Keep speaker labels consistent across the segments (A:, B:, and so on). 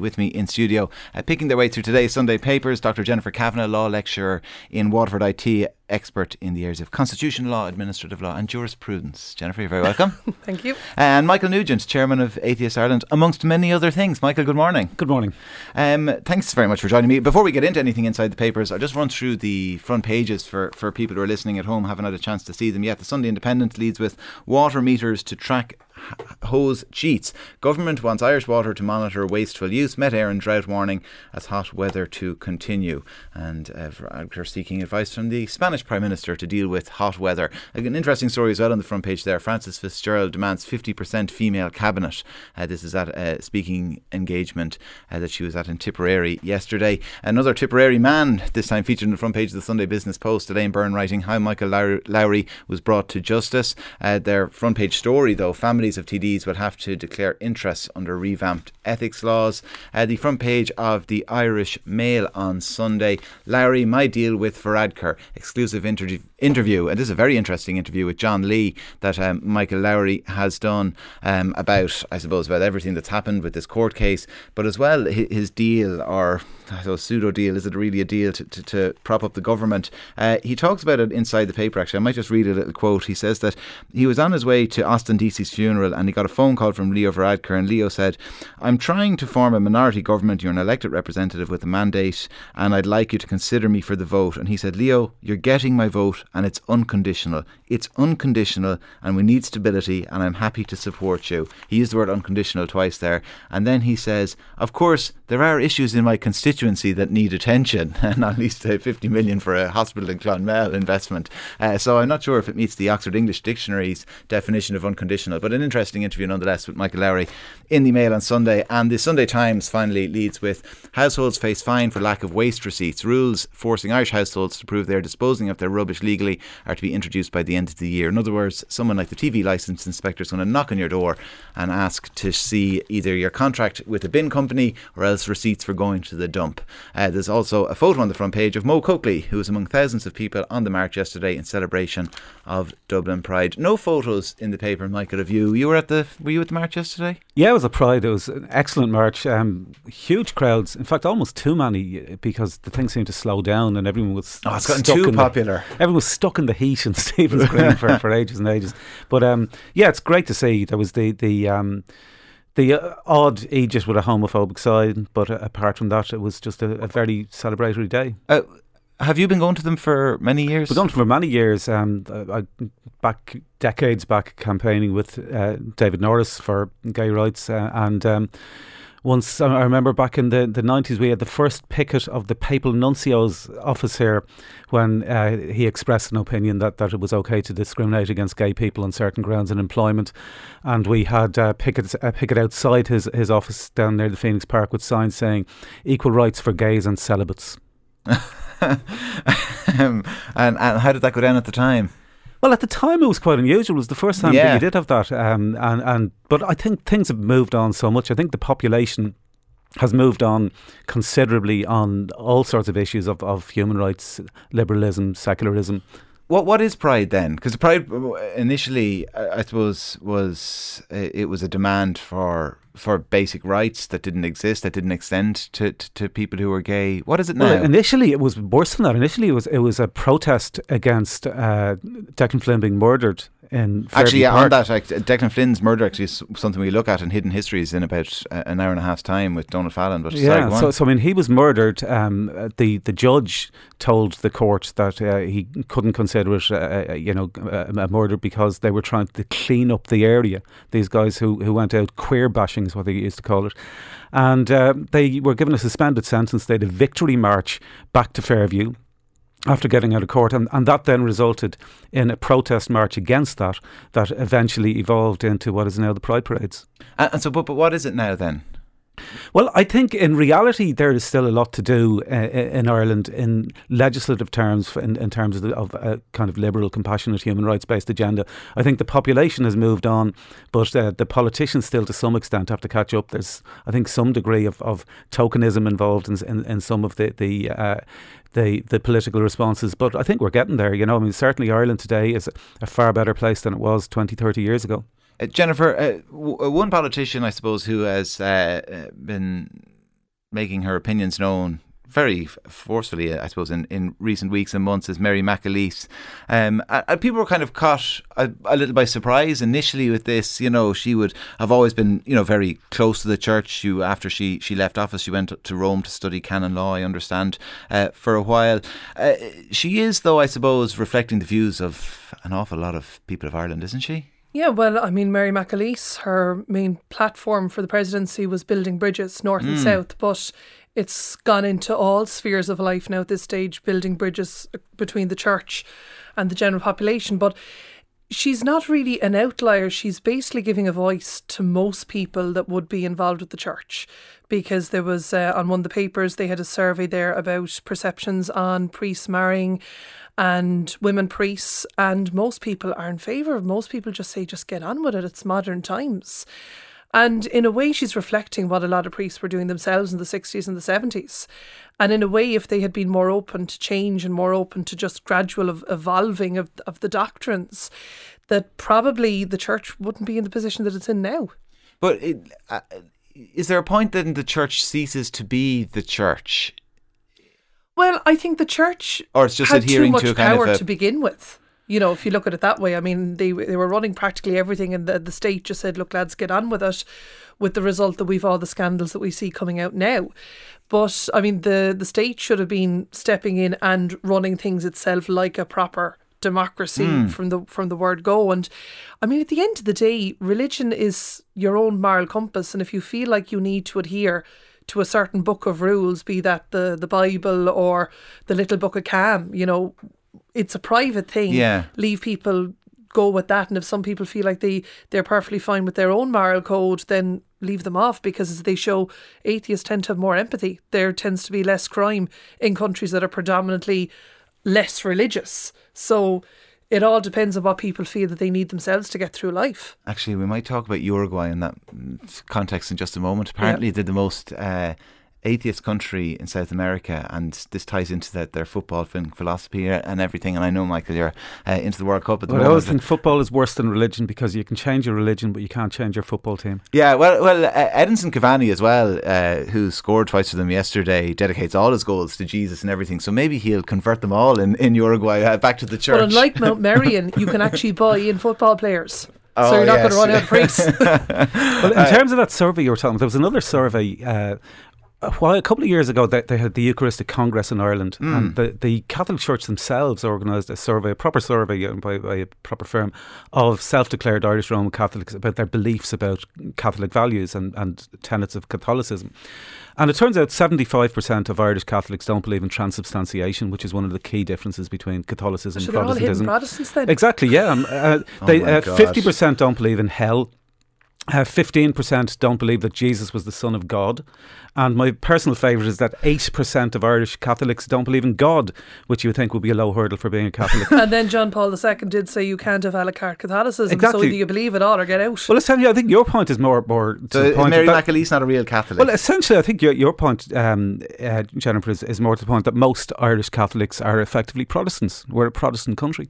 A: with me in studio. Uh, picking their way through today's Sunday papers, Dr. Jennifer Kavanagh, law lecturer in Waterford IT, expert in the areas of constitutional law, administrative law, and jurisprudence. Jennifer, you're very welcome.
B: Thank you.
A: And Michael Nugent, chairman of Atheist Ireland, amongst many other things. Michael, good morning.
C: Good morning.
A: Um, thanks very much for joining me. Before we get into anything inside the papers, I'll just run through the front pages for, for people who are listening at home, haven't had a chance to see them yet. The Sunday Independent leads with water meters to track hose cheats. Government wants Irish Water to monitor wasteful use. Met Éireann drought warning as hot weather to continue. And uh, are seeking advice from the Spanish Prime Minister to deal with hot weather. An interesting story as well on the front page there. Frances Fitzgerald demands 50% female cabinet. Uh, this is at a speaking engagement uh, that she was at in Tipperary yesterday. Another Tipperary man, this time featured on the front page of the Sunday Business Post, Elaine Byrne writing how Michael Lowry was brought to justice. Uh, their front page story, though, families of TDs will have to declare interest under revamped ethics laws. Uh, the front page of the Irish Mail on Sunday. Lowry, my deal with Varadkar, exclusive interview. Interview, and this is a very interesting interview with John Lee that um, Michael Lowry has done um, about, I suppose, about everything that's happened with this court case, but as well his deal or so pseudo deal. Is it really a deal to, to, to prop up the government? Uh, he talks about it inside the paper. Actually, I might just read a little quote. He says that he was on his way to Austin Deasy's funeral and he got a phone call from Leo Varadkar, and Leo said, "I'm trying to form a minority government. You're an elected representative with a mandate, and I'd like you to consider me for the vote." And he said, "Leo, you're getting my vote, and it's unconditional. It's unconditional, and we need stability, and I'm happy to support you." He used the word unconditional twice there, and then he says, "Of course, there are issues in my constituency." constituency that need attention, and at least uh, 50 million for a hospital in Clonmel investment. Uh, so I'm not sure if it meets the Oxford English Dictionary's definition of unconditional, but an interesting interview nonetheless with Michael Lowry in the Mail on Sunday. And the Sunday Times finally leads with households face fine for lack of waste receipts. Rules forcing Irish households to prove they're disposing of their rubbish legally are to be introduced by the end of the year. In other words, someone like the TV licence inspector is going to knock on your door and ask to see either your contract with the bin company or else receipts for going to the dump. Uh, there's also a photo on the front page of Mo Coakley, who was among thousands of people on the march yesterday in celebration of Dublin Pride. No photos in the paper, Michael, of you. You were at the were you at the march yesterday?
C: Yeah, it was a Pride. It was an excellent march. Um, huge crowds. In fact, almost too many uh, because the thing seemed to slow down and everyone was.
A: Oh, it's gotten too popular.
C: The, everyone was stuck in the heat in Stephen's Green for, for ages and ages. But um, yeah, it's great to see. There was the the. Um, the uh, odd Egypt with a homophobic side, but uh, apart from that, it was just a, a very celebratory day.
A: Uh, have you been going to them for many years?
C: We've gone to them for many years. Um, I, back decades back, campaigning with uh, David Norris for gay rights, uh, and um, once I remember back in the, the 90s, we had the first picket of the papal nuncio's office here when uh, he expressed an opinion that, that it was okay to discriminate against gay people on certain grounds in employment. And we had uh, pickets, uh, picket outside his, his office down near the Phoenix Park with signs saying equal rights for gays and celibates.
A: um, and, and how did that go down at the time?
C: Well, at the time, it was quite unusual. It was the first time yeah. that you did have that, um, and and but I think things have moved on so much. I think the population has moved on considerably on all sorts of issues of, of human rights, liberalism, secularism.
A: What what is pride then? Because pride initially, I suppose, was it was a demand for for basic rights that didn't exist, that didn't extend to, to, to people who were gay. What is it now?
C: Well, initially, it was worse than that. Initially, it was it was a protest against uh, Declan Flynn being murdered in
A: actually
C: yeah,
A: on that like, Declan Flynn's murder actually is something we look at in Hidden Histories in about an hour and a half's time with Donald Fallon. But
C: yeah, sorry, so, so I mean he was murdered. Um, the the judge told the court that uh, he couldn't consider it, uh, uh you know, a, a, murder because they were trying to clean up the area. These guys who who went out queer bashing is what they used to call it, and uh, they were given a suspended sentence. They had a victory march back to Fairview after getting out of court, and, and that then resulted in a protest march against that, that eventually evolved into what is now the Pride Parades.
A: And, and so, but, but what is it now then?
C: Well, I think in reality there is still a lot to do uh, in Ireland in legislative terms, in, in terms of, the, of, a kind of liberal, compassionate, human rights based agenda. I think the population has moved on, but uh, the politicians still, to some extent, have to catch up. There's, I think, some degree of, of tokenism involved in, in, in some of the the uh, the the political responses. But I think we're getting there. You know, I mean, certainly Ireland today is a far better place than it was 20, 30 years ago.
A: Uh, Jennifer, uh, w- uh, one politician, I suppose, who has uh, uh been making her opinions known very forcefully, I suppose, in, in recent weeks and months as Mary McAleese. Um, and people were kind of caught a, a, little by surprise initially with this. You know, she would have always been, you know, very close to the church. She, after she, she left office, she went to Rome to study canon law, I understand, uh, for a while. Uh, she is, though, I suppose, reflecting the views of an awful lot of people of Ireland, isn't she?
B: Yeah, well, I mean, Mary McAleese, her main platform for the presidency was building bridges north mm. and south, but it's gone into all spheres of life now at this stage, building bridges between the church and the general population. But she's not really an outlier. She's basically giving a voice to most people that would be involved with the church. Because there was uh, on one of the papers, they had a survey there about perceptions on priests marrying and women priests. And most people are in favour of Most people just say, just get on with it. It's modern times. And in a way, she's reflecting what a lot of priests were doing themselves in the 60s and the 70s. And in a way, if they had been more open to change and more open to just gradual evolving of, of the doctrines, that probably the church wouldn't be in the position that it's in now.
A: But it, uh, is there a point then the church ceases to be the church?
B: Well, I think the church
A: or it's just
B: had
A: adhering
B: too much
A: to
B: power
A: kind of
B: to begin with you know, if you look at it that way, I mean, they they were running practically everything, and the the state just said, "Look, lads, get on with it." With the result that we've all the scandals that we see coming out now, but I mean, the the state should have been stepping in and running things itself like a proper democracy mm. from the from the word go. And I mean, at the end of the day, religion is your own moral compass, and if you feel like you need to adhere to a certain book of rules, be that the the Bible or the Little Book of Calm, you know, it's a private thing.
A: Yeah.
B: Leave people go with that. And if some people feel like they, they're perfectly fine with their own moral code, then leave them off because as they show atheists tend to have more empathy. There tends to be less crime in countries that are predominantly less religious. So it all depends on what people feel that they need themselves to get through life.
A: Actually, we might talk about Uruguay in that context in just a moment. Apparently, did the most uh, atheist country in South America, and this ties into the, their football philosophy and everything. And I know, Michael, you're uh, into the World Cup at the
C: well,
A: moment.
C: I always think football is worse than religion because you can change your religion, but you can't change your football team.
A: Yeah, well, well, uh, Edinson Cavani as well, uh, who scored twice for them yesterday, dedicates all his goals to Jesus and everything. So maybe he'll convert them all in in Uruguay uh, back to the church.
B: But unlike Mount Marion, you can actually buy in football players.
A: Oh,
B: so you're not
A: yes.
B: going to run out of priests.
C: well, in terms of that survey you were talking, there was another survey uh, a while, a couple of years ago, they, they had the Eucharistic Congress in Ireland, mm. and the, the Catholic Church themselves organised a survey, a proper survey by, by a proper firm, of self declared Irish Roman Catholics about their beliefs about Catholic values and, and tenets of Catholicism. And it turns out 75% of Irish Catholics don't believe in transubstantiation, which is one of the key differences between Catholicism
B: so
C: and Protestantism.
B: Protestants then?
C: Exactly, yeah. Um, uh,
A: oh
C: they, uh, 50% don't believe in hell. Uh, 15% don't believe that Jesus was the Son of God. And my personal favourite is that 8% of Irish Catholics don't believe in God, which you would think would be a low hurdle for being a Catholic.
B: and then John Paul II did say you can't have a la carte Catholicism,
C: exactly.
B: so either you believe it all or get out.
C: Well, essentially, I think your point is more. more to
A: so
C: the point
A: Mary
C: that,
A: McAleese not a real Catholic?
C: Well, essentially, I think your, your point, um, uh, Jennifer, is, is more to the point that most Irish Catholics are effectively Protestants. We're a Protestant country.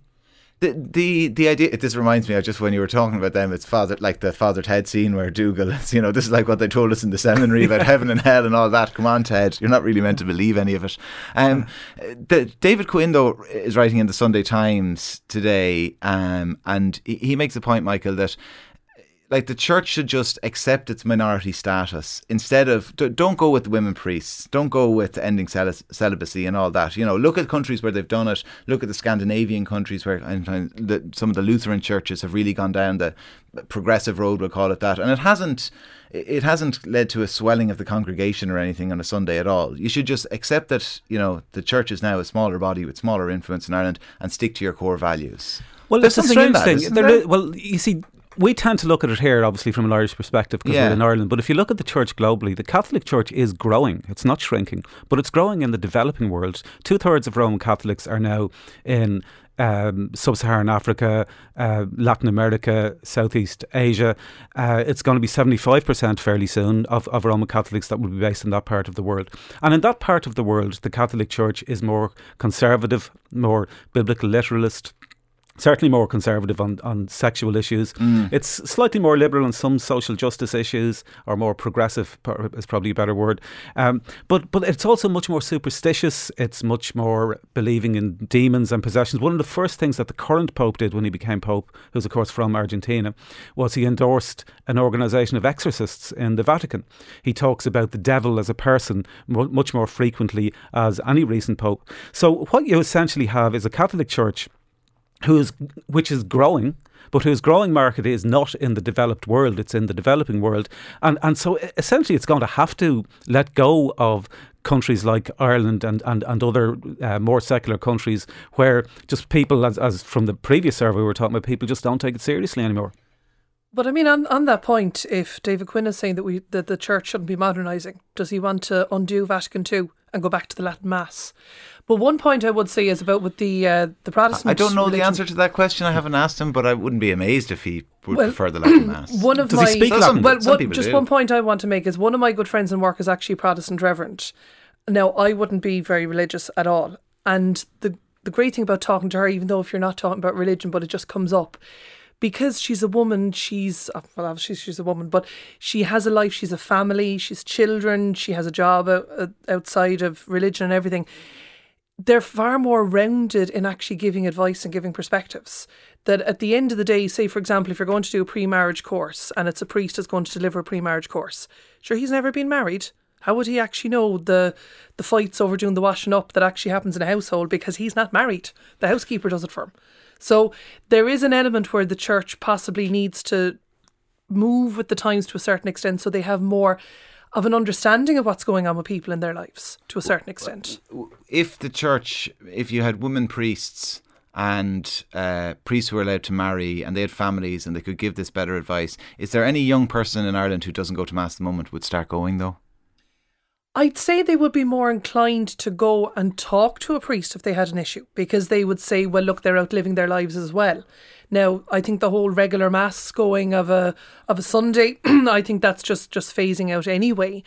A: The, the the idea this reminds me of just when you were talking about them it's father like the father Ted scene where Dougal is you know this is like what they told us in the seminary about heaven and hell and all that. Come on Ted you're not really meant to believe any of it. Um, the, David Quinn though is writing in the Sunday Times today um, and he, he makes a point Michael that like the church should just accept its minority status instead of don't go with women priests don't go with ending celibacy and all that you know look at countries where they've done it look at the Scandinavian countries where some of the Lutheran churches have really gone down the progressive road we'll call it that and it hasn't it hasn't led to a swelling of the congregation or anything on a Sunday at all. You should just accept that, you know, the church is now a smaller body with smaller influence in Ireland and stick to your core values.
C: Well, There's it's a strange thing. There, well, you see, we tend to look at it here, obviously, from an Irish perspective because yeah. we're in Ireland. But if you look at the church globally, the Catholic Church is growing. It's not shrinking, but it's growing in the developing world. Two thirds of Roman Catholics are now in um, sub-Saharan Africa, uh, Latin America, Southeast Asia. Uh, it's going to be 75% fairly soon of, of Roman Catholics that will be based in that part of the world. And in that part of the world, the Catholic Church is more conservative, more biblical literalist, certainly more conservative on, on sexual issues. Mm. It's slightly more liberal on some social justice issues, or more progressive is probably a better word. Um, but but it's also much more superstitious. It's much more believing in demons and possessions. One of the first things that the current pope did when he became pope, who's of course from Argentina, was he endorsed an organisation of exorcists in the Vatican. He talks about the devil as a person much more frequently as any recent pope. So what you essentially have is a Catholic Church who is which is growing but whose growing market is not in the developed world, it's in the developing world. And, and so essentially, it's going to have to let go of countries like Ireland and, and, and other uh, more secular countries where just people, as, as from the previous survey we were talking about, people just don't take it seriously anymore.
B: But I mean, on, on that point, if David Quinn is saying that we that the church shouldn't be modernising, does he want to undo Vatican II and go back to the Latin Mass? But one point I would say is about with the uh, the Protestant.
A: I don't know
B: religion.
A: the answer to that question. I haven't asked him, but I wouldn't be amazed if he would well, prefer the Latin Mass.
B: One of
C: Does
B: my
C: he speak Latin?
B: well,
A: what,
B: just
A: do.
B: one point I want to make is one of my good friends in work is actually a Protestant reverend. Now I wouldn't be very religious at all, and the the great thing about talking to her, even though if you're not talking about religion, but it just comes up, because she's a woman, she's uh, well, obviously she's a woman, but she has a life, she's a family, she's children, she has a job outside of religion and everything they're far more rounded in actually giving advice and giving perspectives. That at the end of the day, say for example, if you're going to do a pre-marriage course and it's a priest that's going to deliver a pre-marriage course, sure he's never been married. How would he actually know the the fights over doing the washing up that actually happens in a household because he's not married? The housekeeper does it for him. So there is an element where the church possibly needs to move with the times to a certain extent so they have more of an understanding of what's going on with people in their lives to a certain extent.
A: If the church, if you had women priests and uh, priests who were allowed to marry and they had families and they could give this better advice, is there any young person in Ireland who doesn't go to Mass at the moment would start going though?
B: I'd say they would be more inclined to go and talk to a priest if they had an issue because they would say, well, look, they're out living their lives as well. Now, I think the whole regular mass going of a of a Sunday, I think that's just just phasing out anyway.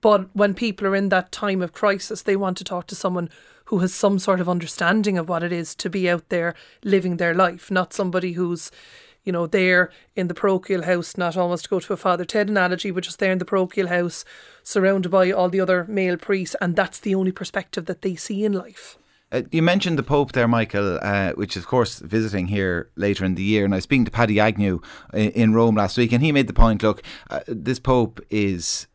B: But when people are in that time of crisis, they want to talk to someone who has some sort of understanding of what it is to be out there living their life, not somebody who's you know, there in the parochial house, not almost to go to a Father Ted analogy, but just there in the parochial house, surrounded by all the other male priests, and that's the only perspective that they see in life.
A: Uh, you mentioned the Pope there, Michael, uh, which is, of course, visiting here later in the year. And I was speaking to Paddy Agnew in, in Rome last week, and he made the point look, uh, this Pope is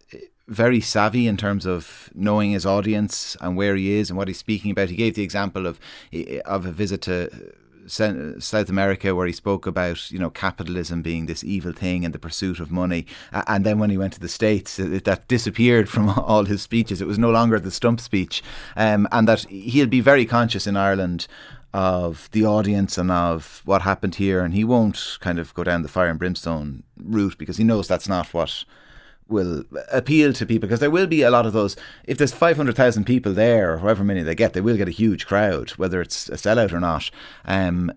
A: very savvy in terms of knowing his audience and where he is and what he's speaking about. He gave the example of of a visit to South America, where he spoke about you know capitalism being this evil thing and the pursuit of money, and then when he went to the states, it, that disappeared from all his speeches. It was no longer the stump speech, um, and that he'll be very conscious in Ireland of the audience and of what happened here, and he won't kind of go down the fire and brimstone route because he knows that's not what will appeal to people because there will be a lot of those. If there's 500,000 people there, or however many they get, they will get a huge crowd, whether it's a sellout or not. Um,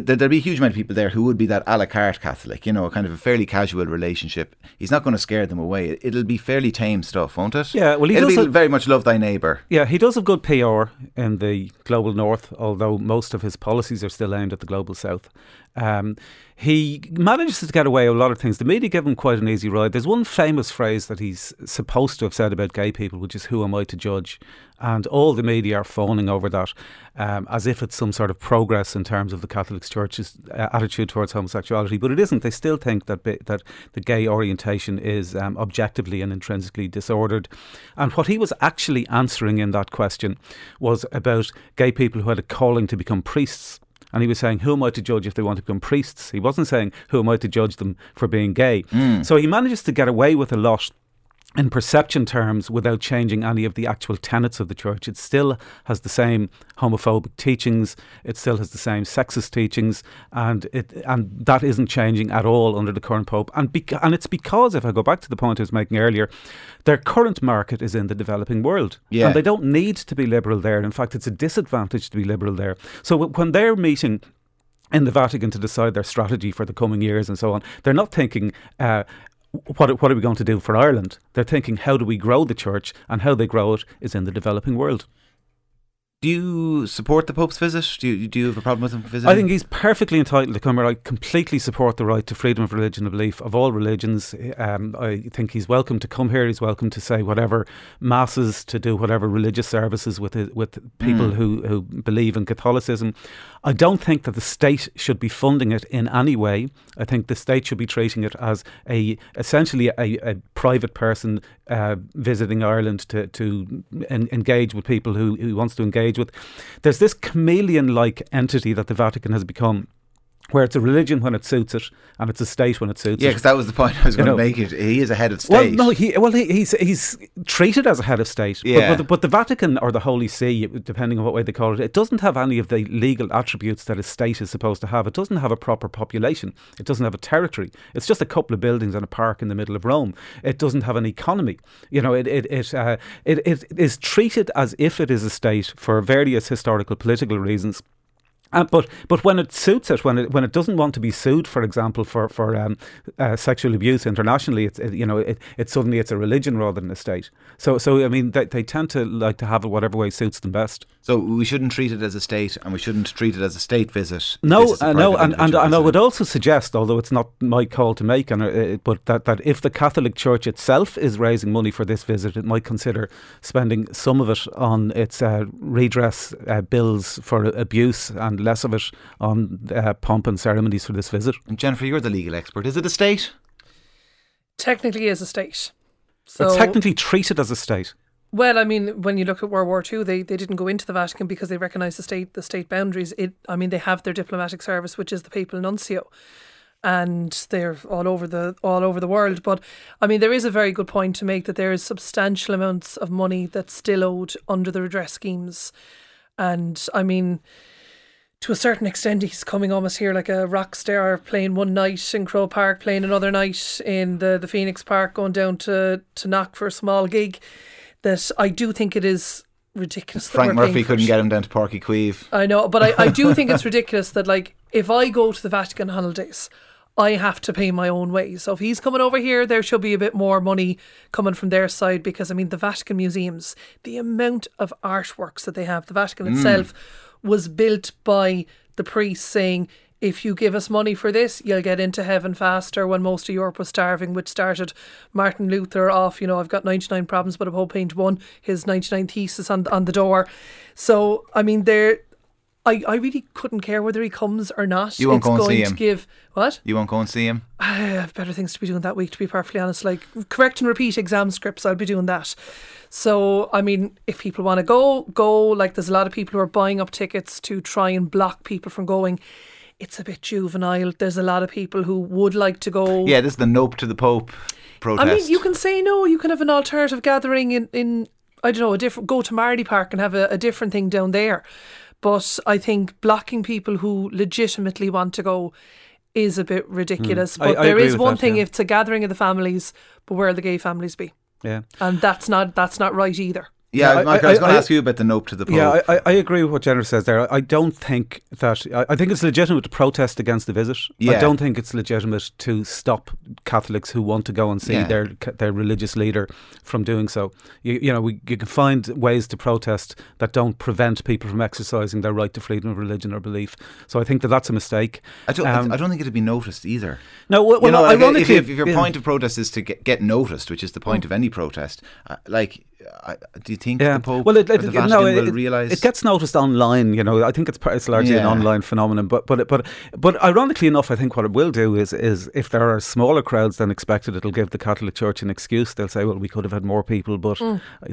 A: there'll be a huge amount of people there who would be that a la carte Catholic, you know, a kind of a fairly casual relationship. He's not going to scare them away. It'll be fairly tame stuff, won't it?
C: Yeah, well, he
A: It'll
C: does
A: be
C: have,
A: very much love thy neighbour.
C: Yeah, he does have good PR in the global north, although most of his policies are still aimed at the global south. Um, he manages to get away with a lot of things. The media give him quite an easy ride. There's one famous phrase that he's supposed to have said about gay people, which is "Who am I to judge?" And all the media are fawning over that, um, as if it's some sort of progress in terms of the Catholic Church's uh, attitude towards homosexuality. But it isn't. They still think that that the gay orientation is um, objectively and intrinsically disordered. And what he was actually answering in that question was about gay people who had a calling to become priests and he was saying, Who am I to judge if they want to become priests? He wasn't saying, Who am I to judge them for being gay? Mm. So he manages to get away with a lot in perception terms without changing any of the actual tenets of the church. It still has the same homophobic teachings, it still has the same sexist teachings, and it and that isn't changing at all under the current pope. And beca- and it's because if I go back to the point I was making earlier, their current market is in the developing world,
A: yeah.
C: and they don't need to be liberal there. In fact, it's a disadvantage to be liberal there. So when they're meeting in the Vatican to decide their strategy for the coming years and so on. They're not thinking, uh, what, what are we going to do for Ireland? They're thinking, how do we grow the church? And how they grow it is in the developing world.
A: Do you support the Pope's visit? Do you, do you have a problem with him visiting?
C: I think he's perfectly entitled to come here. I completely support the right to freedom of religion and belief of all religions. Um, I think he's welcome to come here. He's welcome to say whatever masses, to do whatever religious services with it, with people
A: Mm.
C: who, who believe in Catholicism. I don't think that the state should be funding it in any way. I think the state should be treating it as a essentially a, a private person uh, visiting Ireland to to en- engage with people who he wants to engage with. There's this chameleon-like entity that the Vatican has become. Where it's a religion when it suits it, and it's a state when it suits
A: yeah,
C: it.
A: Yeah, because that was the point I was
C: You
A: going to make. It he is a head of
C: Well,
A: state.
C: no, he well he, he's he's treated as a head of state. But-
A: Yeah.
C: But, the, but the Vatican or the Holy See, depending on what way they call it, it doesn't have any of the legal attributes that a state is supposed to have. It doesn't have a proper population. It doesn't have a territory. It's just a couple of buildings and a park in the middle of Rome. It doesn't have an economy. You know, it it it uh, it, it is treated as if it is a state for various historical political reasons. Uh, but but when it suits it, when it when it doesn't want to be sued, for example, for for um, uh, sexual abuse internationally, it's it, you know it, it suddenly it's a religion rather than a state. So so I mean they, they tend to like to have it whatever way suits them best.
A: So we shouldn't treat it as a state, and we shouldn't treat it as a state visit.
C: No,
A: this is a
C: uh, no, and, and, and I would also suggest, although it's not my call to make, and uh, but that, that if the Catholic Church itself is raising money for this visit, it might consider spending some of it on its uh, redress uh, bills for abuse and less of it on uh, pomp and ceremonies for this visit.
A: And Jennifer, you're the legal expert. Is it a state?
B: Technically, is a state. So
C: But technically treated as a state.
B: Well, I mean, when you look at World War II, they, they didn't go into the Vatican because they recognised the state the state boundaries. It, I mean, they have their diplomatic service, which is the papal nuncio, and they're all over the all over the world. But I mean, there is a very good point to make that there is substantial amounts of money that's still owed under the redress schemes, and I mean. To a certain extent, he's coming almost here like a rock star, playing one night in Croke Park, playing another night in the, the Phoenix Park, going down to, to Knock for a small gig that I do think it is ridiculous.
A: Frank Murphy couldn't get him down to Páirc Uí Chaoimh.
B: I know, but I, I do think it's ridiculous that like if I go to the Vatican holidays, I have to pay my own way. So if he's coming over here, there should be a bit more money coming from their side because I mean the Vatican museums, the amount of artworks that they have, the Vatican mm. itself was built by the priests saying if you give us money for this, you'll get into heaven faster when most of Europe was starving, which started Martin Luther off, you know, I've got 99 problems, but a whole paint one, his 99 thesis on, on the door. So, I mean, there, I, I really couldn't care whether he comes or not.
A: You won't
B: it's
A: go and
B: going
A: see
B: to
A: him.
B: give, what?
A: You won't go and see him.
B: I have better things to be doing that week, to be perfectly honest. Like correct and repeat exam scripts, I'll be doing that. So, I mean, if people want to go, go. Like, there's a lot of people who are buying up tickets to try and block people from going. It's a bit juvenile. There's a lot of people who would like to go.
A: Yeah, this is the nope to the Pope protest.
B: I mean, you can say no. You can have an alternative gathering in, in I don't know, a different. Go to Marlay Park and have a, a different thing down there. But I think blocking people who legitimately want to go is a bit ridiculous.
C: Hmm. I-
B: But
C: I
B: there
C: agree
B: is one
C: that,
B: thing:
C: yeah.
B: if it's a gathering of the families, but where the gay families be,
C: Yeah.
B: and that's not that's not right either.
A: Yeah,
C: Yeah, I-
A: Michael, I, was going to ask you about the nope to the Pope.
C: Yeah, I, I, I agree with what Jenner says there. I don't think that I, I think it's legitimate to protest against the visit.
A: Yeah.
C: I don't think it's legitimate to stop Catholics who want to go and see
A: Yeah.
C: their their religious leader from doing so. You, you know, we, you can find ways to protest that don't prevent people from exercising their right to freedom of religion or belief. So I think that that's a mistake.
A: I don't,
C: Um,
A: I don't think it'd be noticed either.
C: No, well,
A: you know,
C: well,
A: like, if,
C: ironically,
A: if, your point of protest is to get, get noticed, which is the point of any protest, uh, like, do you think
C: Yeah.
A: the Pope
C: well, it,
A: or
C: it,
A: the
C: you
A: Vatican
C: know,
A: will realise?
C: it gets noticed online. You know, I think it's it's largely an online phenomenon. But but but but ironically enough, I think what it will do is is if there are smaller crowds than expected, it'll give the Catholic Church an excuse. They'll say, well, we could have had more people, but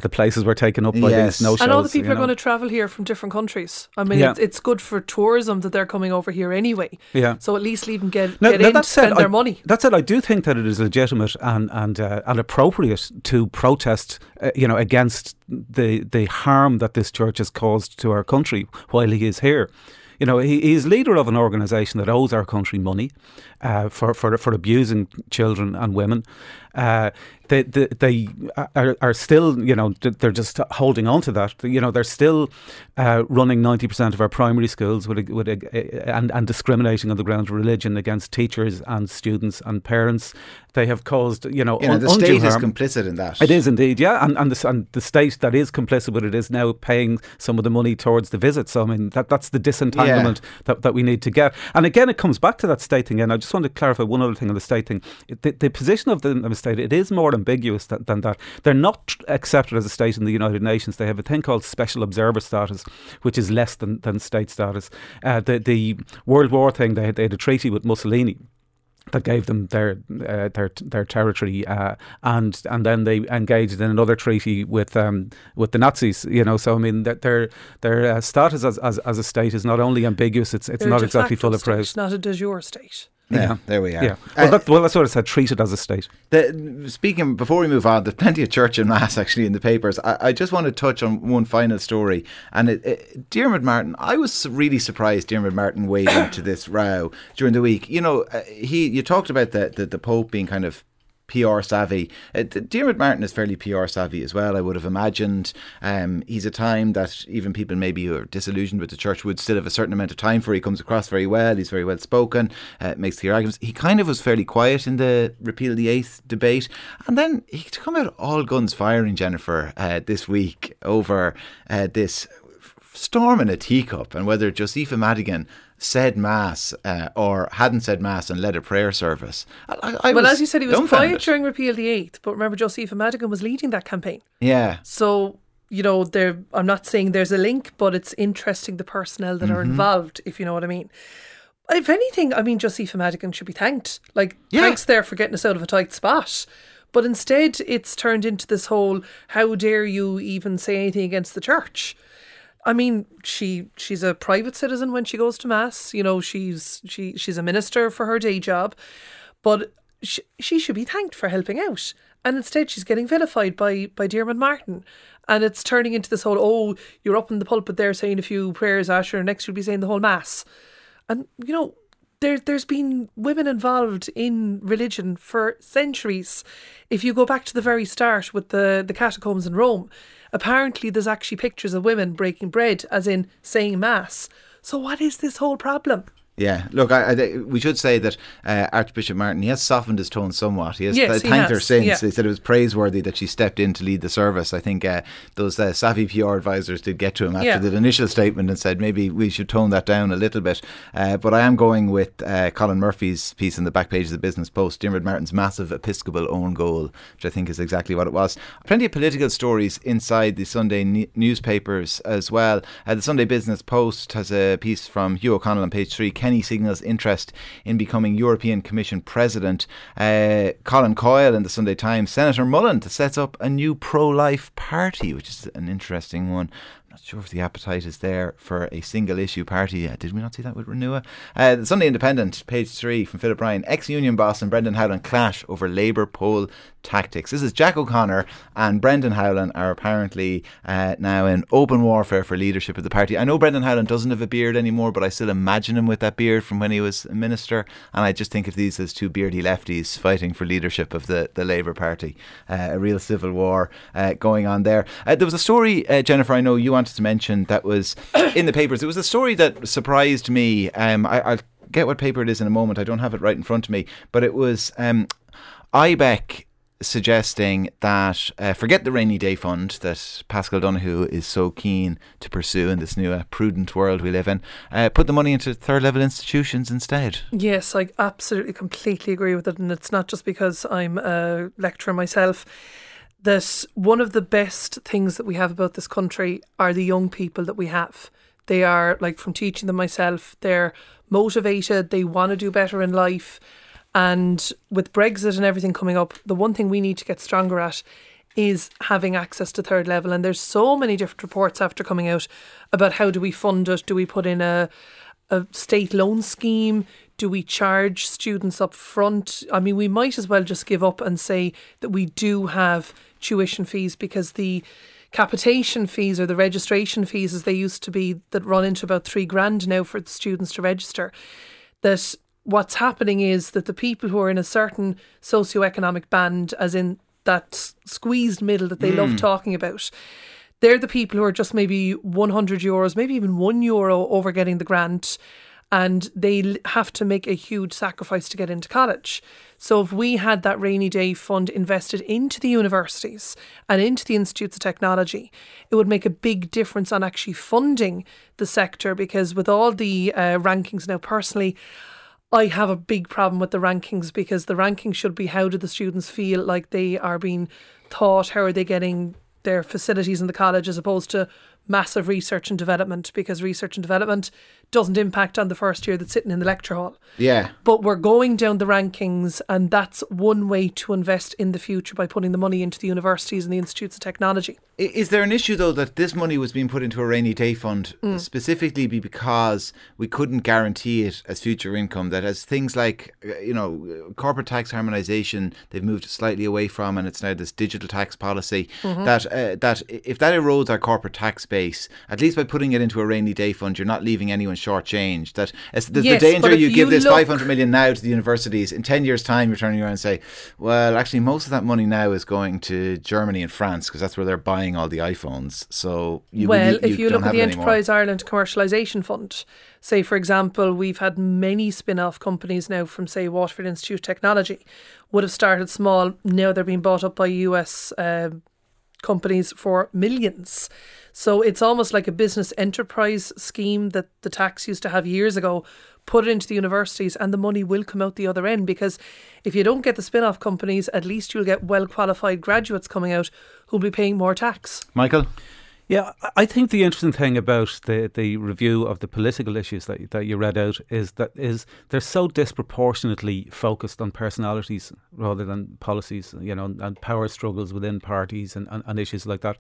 C: the places were taken up by
A: Yes.
C: these no shows.
B: and all the people
C: you
B: are
C: know.
B: going to travel here from different countries. I mean,
C: Yeah.
B: it's, it's good for tourism that they're coming over here anyway.
C: Yeah.
B: So at least leave them get,
C: No,
B: get
C: no,
B: in,
C: that said,
B: spend their
C: I-
B: money.
C: That said, I do think that it is legitimate and and uh, and appropriate to protest, uh, you know, against the the harm that this church has caused to our country while he is here. You know, he, he is leader of an organisation that owes our country money uh, for, for for abusing children and women. Uh, they they, they are, are still you know they're just holding on to that. You know they're still uh, running ninety percent of our primary schools with a, with a, and and discriminating on the grounds of religion against teachers and students and parents. They have caused you know,
A: you know
C: un-
A: the state
C: harm.
A: is complicit in that.
C: It is indeed, yeah, and and the, and the state that is complicit with it is now paying some of the money towards the visit. So I mean that that's the disentanglement yeah. that, that we need to get. And again, it comes back to that state thing. And I just want to clarify one other thing on the state thing. The, the position of the, the state it is more ambiguous than, than that. They're not accepted as a state in the United Nations. They have a thing called special observer status, which is less than, than state status. Uh, the the World War thing, they had, they had a treaty with Mussolini that gave them their uh, their their territory, uh, and and then they engaged in another treaty with um, with the Nazis. You know, so I mean, their their uh, status as, as as a state is not only ambiguous; it's it's
B: They're
C: not exactly full of
B: state,
C: It's
B: Not a de jure state.
A: Yeah, yeah, there we are.
C: Yeah. Well, uh, that, well, that's what it said, treated as a state.
A: The, speaking, before we move on, there's plenty of church and mass actually in the papers. I, I just want to touch on one final story. And it, it, Diarmuid Martin, I was really surprised Diarmuid Martin weighed into this row during the week. You know, uh, he you talked about the, the, the Pope being kind of PR savvy. Uh, Diarmuid Martin is fairly PR savvy as well, I would have imagined. Um, he's a time that even people maybe who are disillusioned with the church would still have a certain amount of time for. He comes across very well, he's very well spoken, uh, makes clear arguments. He kind of was fairly quiet in the repeal the eighth debate. And then he come out all guns firing, Jennifer, uh, this week over uh, this storm in a teacup and whether Josepha Madigan said mass uh, or hadn't said mass and led a prayer service. I, I
B: well, as you said, he was quiet during repeal the eighth, but remember, Josepha Madigan was leading that campaign.
A: Yeah.
B: So you know, there. I'm not saying there's a link, but it's interesting the personnel that mm-hmm. are involved, if you know what I mean. If anything, I mean, Josepha Madigan should be thanked. Like, yeah. thanks there for getting us out of a tight spot. But instead, it's turned into this whole how dare you even say anything against the church? I mean, she she's a private citizen when she goes to mass. You know, she's she she's a minister for her day job, but she, she should be thanked for helping out. And instead, she's getting vilified by by Diarmuid Martin, and it's turning into this whole oh, you're up in the pulpit there saying a few prayers, Asher, next you'll be saying the whole mass, and you know. There, there's been women involved in religion for centuries. If you go back to the very start with the, the catacombs in Rome, apparently there's actually pictures of women breaking bread, as in saying mass. So what is this whole problem?
A: Yeah, look, I, I, we should say that uh, Archbishop Martin he has softened his tone somewhat. He has
B: yes,
A: thanked
B: he
A: her since.
B: Yeah.
A: He said it was praiseworthy that she stepped in to lead the service. I think uh, those uh, savvy PR advisors did get to him after
B: yeah.
A: the initial statement and said maybe we should tone that down a little bit. Uh, but I am going with uh, Colin Murphy's piece in the back page of the Business Post, Diarmuid Martin's massive Episcopal own goal, which I think is exactly what it was. Plenty of political stories inside the Sunday ne- newspapers as well. Uh, the Sunday Business Post has a piece from Hugh O'Connell on page three. Kenny signals interest in becoming European Commission President. Uh, Colin Coyle in the Sunday Times, Senator Mullen to set up a new pro life party, which is an interesting one not sure if the appetite is there for a single issue party. Did we not see that with Renua? Uh, the Sunday Independent, page three from Philip Ryan. Ex union boss and Brendan Howlin clash over Labour poll tactics. This is Jack O'Connor and Brendan Howlin are apparently uh, now in open warfare for leadership of the party. I know Brendan Howlin doesn't have a beard anymore, but I still imagine him with that beard from when he was a minister. And I just think of these as two beardy lefties fighting for leadership of the, the Labour Party. Uh, a real civil war uh, going on there. Uh, there was a story, uh, Jennifer, I know you wanted to mention that was in the papers. It was a story that surprised me. Um, I, I'll get what paper it is in a moment. I don't have it right in front of me, but it was um, IBEC suggesting that uh, forget the rainy day fund that Paschal Donohoe is so keen to pursue in this new uh, prudent world we live in. Uh, put the money into third level institutions instead.
B: Yes, I absolutely completely agree with it, and it's not just because I'm a lecturer myself. That one of the best things that we have about this country are the young people that we have. They are like from teaching them myself. They're motivated. They want to do better in life and with Brexit and everything coming up, the one thing we need to get stronger at is having access to third level. And there's so many different reports after coming out about how do we fund it? Do we put in a a state loan scheme? Do we charge students up front? I mean, we might as well just give up and say that we do have tuition fees because the capitation fees or the registration fees, as they used to be, that run into about three grand now for the students to register, that what's happening is that the people who are in a certain socioeconomic band, as in that squeezed middle that they love talking about. They're the people who are just maybe 100 euros, maybe even one euro over getting the grant, and they have to make a huge sacrifice to get into college. So, if we had that rainy day fund invested into the universities and into the institutes of technology, it would make a big difference on actually funding the sector because with all the uh, rankings now, personally, I have a big problem with the rankings because the rankings should be how do the students feel like they are being taught, how are they getting their facilities in the college as opposed to massive research and development because research and development doesn't impact on the first year that's sitting in the lecture hall.
A: Yeah.
B: But we're going down the rankings, and that's one way to invest in the future by putting the money into the universities and the institutes of technology.
A: Is there an issue though that this money was being put into a rainy day fund specifically be because we couldn't guarantee it as future income? That as things like uh, you know corporate tax harmonisation they've moved slightly away from, and it's now this digital tax policy. That uh, that if that erodes our corporate tax base, at least by putting it into a rainy day fund, you're not leaving anyone shortchanged. That it's,
B: Yes,
A: the danger
B: if
A: you give this
B: look-
A: 500 million now to the universities in 10 years' time. You're turning around and say, well, actually, most of that money now is going to Germany and France because that's where they're buying all the iPhones. So you
B: well,
A: really-
B: if you look at the
A: it anymore.
B: Enterprise Ireland Commercialisation Fund, say for example, we've had many spin-off companies now from say Waterford Institute of Technology, would have started small. Now they're being bought up by US uh, companies for millions. So it's almost like a business enterprise scheme that the tax used to have years ago. Put it into the universities, and the money will come out the other end. Because if you don't get the spin off companies, at least you'll get well qualified graduates coming out who'll be paying more tax.
A: Michael?
C: Yeah, I- think the interesting thing about the, the review of the political issues that that you read out is that is they're so disproportionately focused on personalities rather than policies, you know, and power struggles within parties and, and, and issues like that.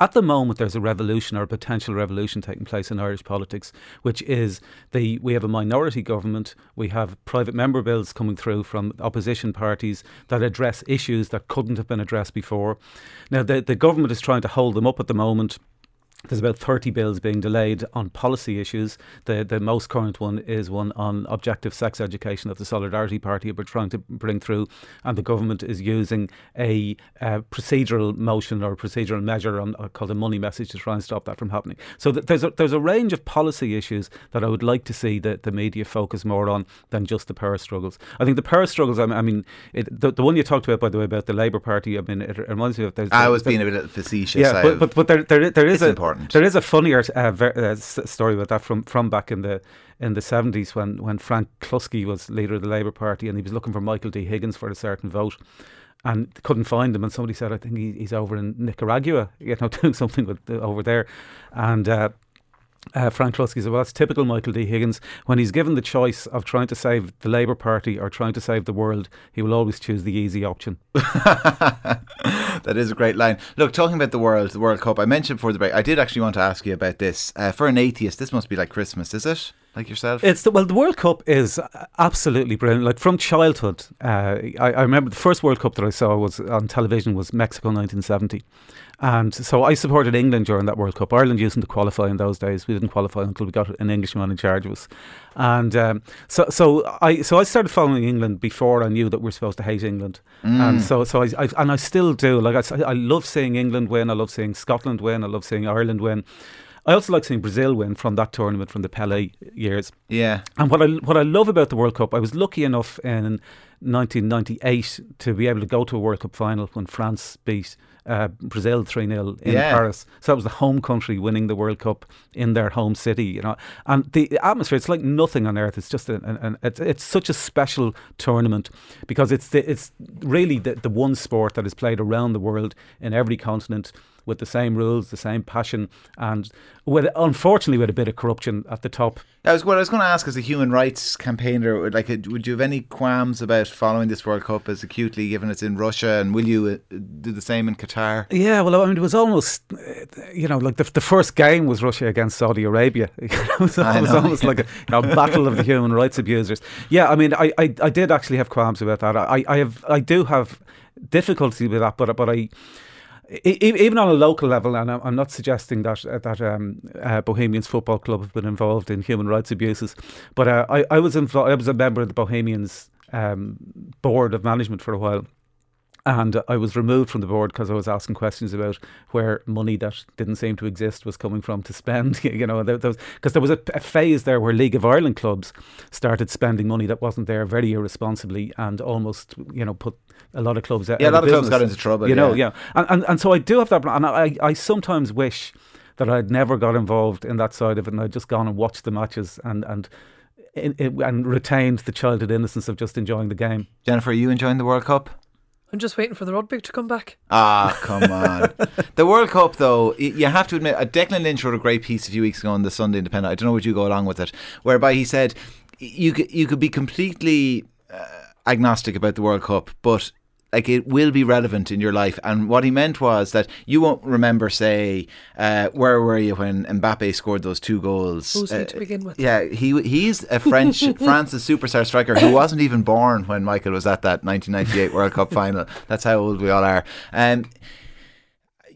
C: At the moment, there's a revolution or a potential revolution taking place in Irish politics, which is the we have a minority government, we have private member bills coming through from opposition parties that address issues that couldn't have been addressed before. Now, the, the government is trying to hold them up at the moment. There's about 30 bills being delayed on policy issues. The the most current one is one on objective sex education that the Solidarity Party are trying to bring through, and the government is using a uh, procedural motion or a procedural measure on uh, called a money message to try and stop that from happening. So th- there's a, there's a range of policy issues that I would like to see the, the media focus more on than just the power struggles. I think the power struggles. I mean, I mean it, the, the one you talked about, by the way, about the Labour Party. I mean, it reminds me of there's.
A: I was being a bit facetious.
C: yeah, but, but but there there there is
A: It's
C: a
A: important.
C: There is a funnier uh, ver- uh, story about that from from back in the in the seventies when when Frank Cluskey was leader of the Labour Party and he was looking for Michael D Higgins for a certain vote. And couldn't find him, and somebody said, "I think he, he's over in Nicaragua, you know, doing something with uh, over there." And uh, Frank Cluskey said, "Well, that's typical Michael D Higgins. When he's given the choice of trying to save the Labour Party or trying to save the world, he will always choose the easy option."
A: that is a great line. Look, talking about the world, the World Cup, I mentioned before the break, I did actually want to ask you about this. Uh, for an atheist, this must be like Christmas, is it? Like yourself?
C: It's the, well, the World Cup is absolutely brilliant. Like from childhood, uh, I, I remember the first World Cup that I saw was on television was Mexico 1970, and so I supported England during that World Cup. Ireland used to qualify in those days. We didn't qualify until we got an Englishman in charge of us, and um, so so I so I started following England before I knew that we're supposed to hate England, and so so I, I and I still do. Like I, I love seeing England win. I love seeing Scotland win. I love seeing Ireland win. I also like seeing Brazil win from that tournament from the Pele years.
A: yeah.
C: And what I what I love about the World Cup, I was lucky enough in 1998 to be able to go to a World Cup final when France beat uh, Brazil 3 0 in
A: Yeah.
C: Paris. So that was the home country winning the World Cup in their home city, you know. And the atmosphere, it's like nothing on earth. It's just an, an, an it's, it's such a special tournament because it's the, it's really the, the one sport that is played around the world in every continent with the same rules, the same passion, and with unfortunately with a bit of corruption at the top.
A: That was what I was going to ask as a human rights campaigner. Like, uh, would you have any qualms about following this World Cup as acutely, given it's in Russia, and will you uh, do the same in Qatar?
C: Yeah, well, I mean, it was almost, uh, you know, like the, the first game was Russia against Saudi Arabia. it was,
A: I
C: was almost like a you know, battle of the human rights abusers. Yeah, I mean, I, I, I did actually have qualms about that. I, I have, I do have difficulty with that, but but I. Even on a local level, and I'm I'm not suggesting that uh, that um, uh, Bohemians Football Club have been involved in human rights abuses, but uh, I, I was involved. I was a member of the Bohemians um, board of management for a while, and I was removed from the board because I was asking questions about where money that didn't seem to exist was coming from to spend. you know, because there, there, was a, a, phase there where League of Ireland clubs started spending money that wasn't there very irresponsibly and almost, you know, put a lot of clubs out.
A: Yeah, a lot
C: of,
A: clubs got into trouble.
C: You
A: yeah.
C: know, yeah, and, and and so I do have that, and I I sometimes wish that I'd never got involved in that side of it, and I'd just gone and watched the matches and and. In, in, and retained the childhood innocence of just enjoying the game.
A: Jennifer, are you enjoying the World Cup?
B: I'm just waiting for the rugby to come back.
A: Ah, come on. the World Cup, though, you have to admit, uh, Declan Lynch wrote a great piece a few weeks ago on the Sunday Independent. I don't know would you go along with it, whereby he said you could, you could be completely uh, agnostic about the World Cup, but like it will be relevant in your life. And what he meant was that you won't remember, say, uh, where were you when Mbappe scored those two goals?
B: Who's
A: uh,
B: he to begin with?
A: Yeah, he he's a French France's superstar striker who wasn't even born when Michael was at that 1998 World Cup final. That's how old we all are. Um,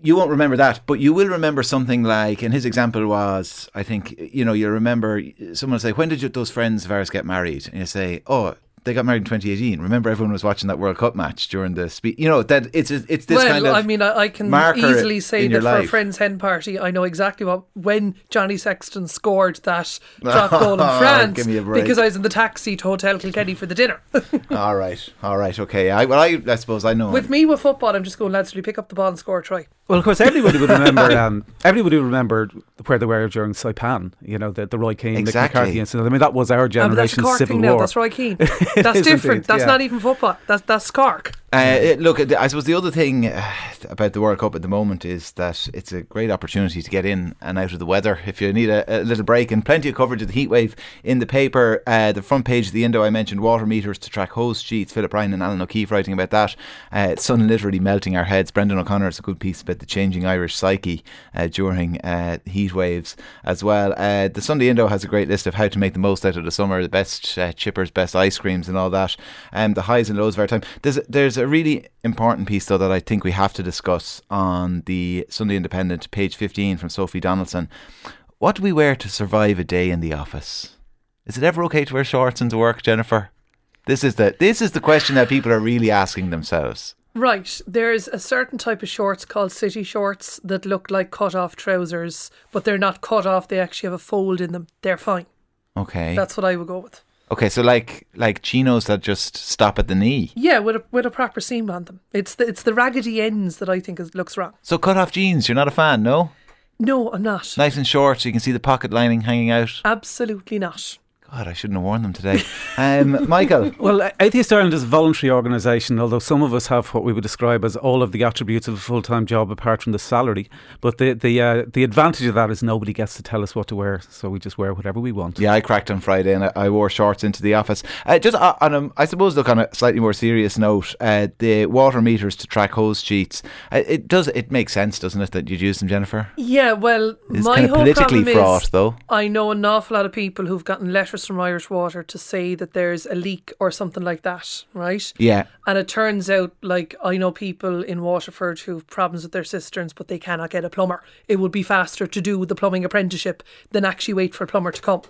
A: you won't remember that, but you will remember something like, and his example was, I think, you know, you remember someone will say, when did you, those friends of ours get married? And you say, oh, they got married in 2018. Remember, everyone was watching that World Cup match during the speech. You know that it's it's this
B: well,
A: kind of.
B: I mean, I, I can easily say that for life. a friend's hen party, I know exactly what when Johnny Sexton scored that drop goal in oh, France because I was in the taxi to Hotel Kilkenny for the dinner.
A: all right, all right, okay. I, well, I, I suppose I know.
B: With me with football, I'm just going, lads, you pick up the ball and score a try.
C: Well, of course, everybody would remember. Um, everybody would remember where they were during Saipan. You know, the, the Roy Keane, exactly. Mick McCarthy incident. I mean, that was our generation's
B: oh,
C: civil
B: war.
C: Now.
B: That's Roy Keane. That's different. That's yeah. not even football. That's that's Cork.
A: Uh, look, I suppose the other thing uh, about the World Cup at the moment is that it's a great opportunity to get in and out of the weather if you need a, a little break, and plenty of coverage of the heat wave in the paper. Uh, the front page of the Indo, I mentioned water meters to track hose sheets. Philip Ryan and Alan O'Keefe writing about that. Uh, sun literally melting our heads. Brendan O'Connor has a good piece about the changing Irish psyche uh, during uh, heat waves as well. The Sunday Indo has a great list of how to make the most out of the summer, the best chippers, best ice creams, and all that. Um, the highs and lows of our time. There's there's a really important piece though that I think we have to discuss on the Sunday Independent, page 15 from Sophie Donaldson. What do we wear to survive a day in the office? Is it ever okay to wear shorts into work, Jennifer? This is the this is the question that people are really asking themselves.
B: Right. There's a certain type of shorts called city shorts that look like cut off trousers, but they're not cut off, they actually have a fold in them. They're fine.
A: Okay.
B: That's what I would go with.
A: Okay, so like like chinos that just stop at the knee.
B: Yeah, with a with a proper seam on them. It's the it's the raggedy ends that I think is, looks wrong.
A: So cut off jeans, you're not a fan, no?
B: No, I'm not.
A: Nice and short, so you can see the pocket lining hanging out.
B: Absolutely not.
A: God, I shouldn't have worn them today. Um, Michael.
C: well, Atheist Ireland is a voluntary organisation, although some of us have what we would describe as all of the attributes of a full time job apart from the salary. But the the uh, the advantage of that is nobody gets to tell us what to wear, so we just wear whatever we want.
A: Yeah, I cracked on Friday and I, I wore shorts into the office. Uh, just uh, on a, I suppose, look on a slightly more serious note, uh, the water meters to track hose sheets. Uh, it does it makes sense, doesn't it, that you'd use them, Jennifer?
B: Yeah, well,
A: it's
B: my
A: kind of
B: whole
A: politically
B: problem
A: fraught,
B: is
A: though.
B: I know an awful lot of people who've gotten letters from Irish Water to say that there's a leak or something like that, right?
A: Yeah.
B: And it turns out, like, I know people in Waterford who have problems with their cisterns, but they cannot get a plumber. It would be faster to do the plumbing apprenticeship than actually wait for a plumber to come.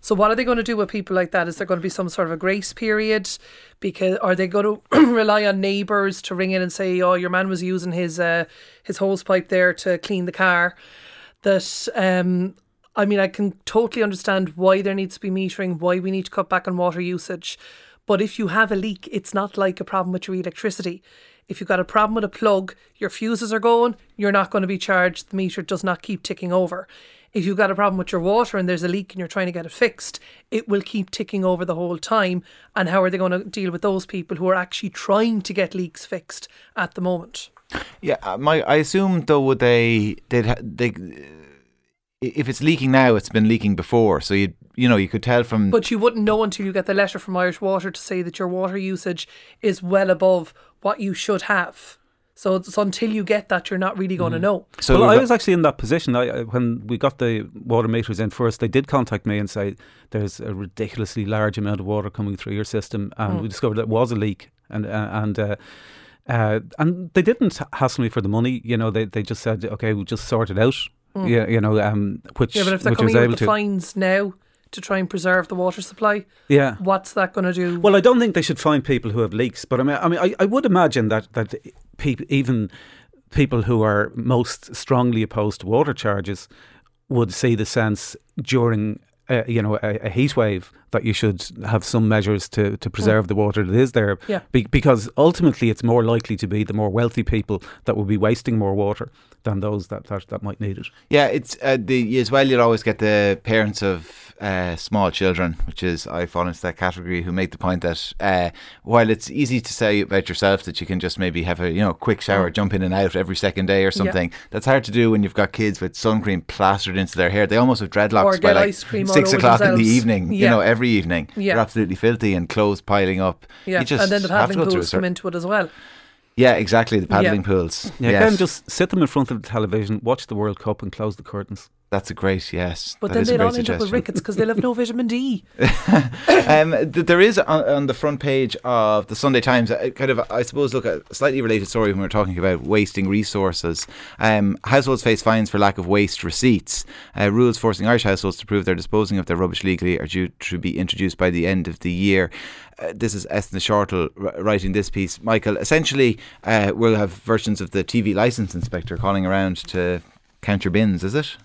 B: So what are they going to do with people like that? Is there going to be some sort of a grace period? Because are they going to rely on neighbours to ring in and say, "Oh, your man was using his uh, his hose pipe there to clean the car"? That um, I mean, I can totally understand why there needs to be metering, why we need to cut back on water usage. But if you have a leak, it's not like a problem with your electricity. If you've got a problem with a plug, your fuses are going, you're not going to be charged. The meter does not keep ticking over. If you've got a problem with your water and there's a leak and you're trying to get it fixed, it will keep ticking over the whole time. And how are they going to deal with those people who are actually trying to get leaks fixed at the moment?
A: Yeah, uh, my I assume though would they they they if it's leaking now, it's been leaking before. So you you know you could tell from.
B: But you wouldn't know until you get the letter from Irish Water to say that your water usage is well above what you should have. So it's until you get that, you're not really going to mm. know.
C: So well, I was actually in that position. I, when we got the water meters in first, they did contact me and say there's a ridiculously large amount of water coming through your system, and mm. we discovered it was a leak, and uh, and. Uh, uh, and they didn't hassle me for the money. You know, they, they just said, okay, we'll just sort it out. Mm. Yeah, you know, um, which
B: yeah, but if they're
C: which
B: coming
C: able
B: with
C: to.
B: the fines now, to try and preserve the water supply.
C: Yeah.
B: What's that going to do?
C: Well, I don't think they should find people who have leaks, but I mean, I mean, I, I would imagine that that people, even people who are most strongly opposed to water charges, would see the sense during. Uh, you know, a, a, heat wave that you should have some measures to, to preserve mm. the water that is there.
B: Yeah.
C: Be- because ultimately, it's more likely to be the more wealthy people that will be wasting more water than those that, that, that might need it.
A: Yeah, it's uh, the as well. You'll always get the parents of uh, small children, which is I fall into that category, who make the point that uh, while it's easy to say about yourself that you can just maybe have a you know quick shower, mm. jump in and out every second day or something, yeah. that's hard to do when you've got kids with sun cream plastered into their hair. They almost have dreadlocks by like six o'clock in the evening. Yeah. You know, every evening. Yeah. They're absolutely filthy and clothes piling up.
B: Yeah,
A: just
B: and then the paddling pools come into it as well.
A: Yeah, exactly. The paddling yeah. pools.
C: Yeah, yes. again, just sit them in front of the television, watch the World Cup, and close the curtains.
A: That's a great yes.
B: But
A: that
B: then they'd all end up with rickets because they'll have no vitamin
A: D. um, there is on, on, the front page of the Sunday Times, uh, kind of, I suppose, look a slightly related story when we're talking about wasting resources. Um, households face fines for lack of waste receipts. Uh, rules forcing Irish households to prove they're disposing of their rubbish legally are due to be introduced by the end of the year. Uh, this is Eithne Shortall writing this piece. Michael, essentially, uh, we'll have versions of the TV license inspector calling around to count your bins, is it?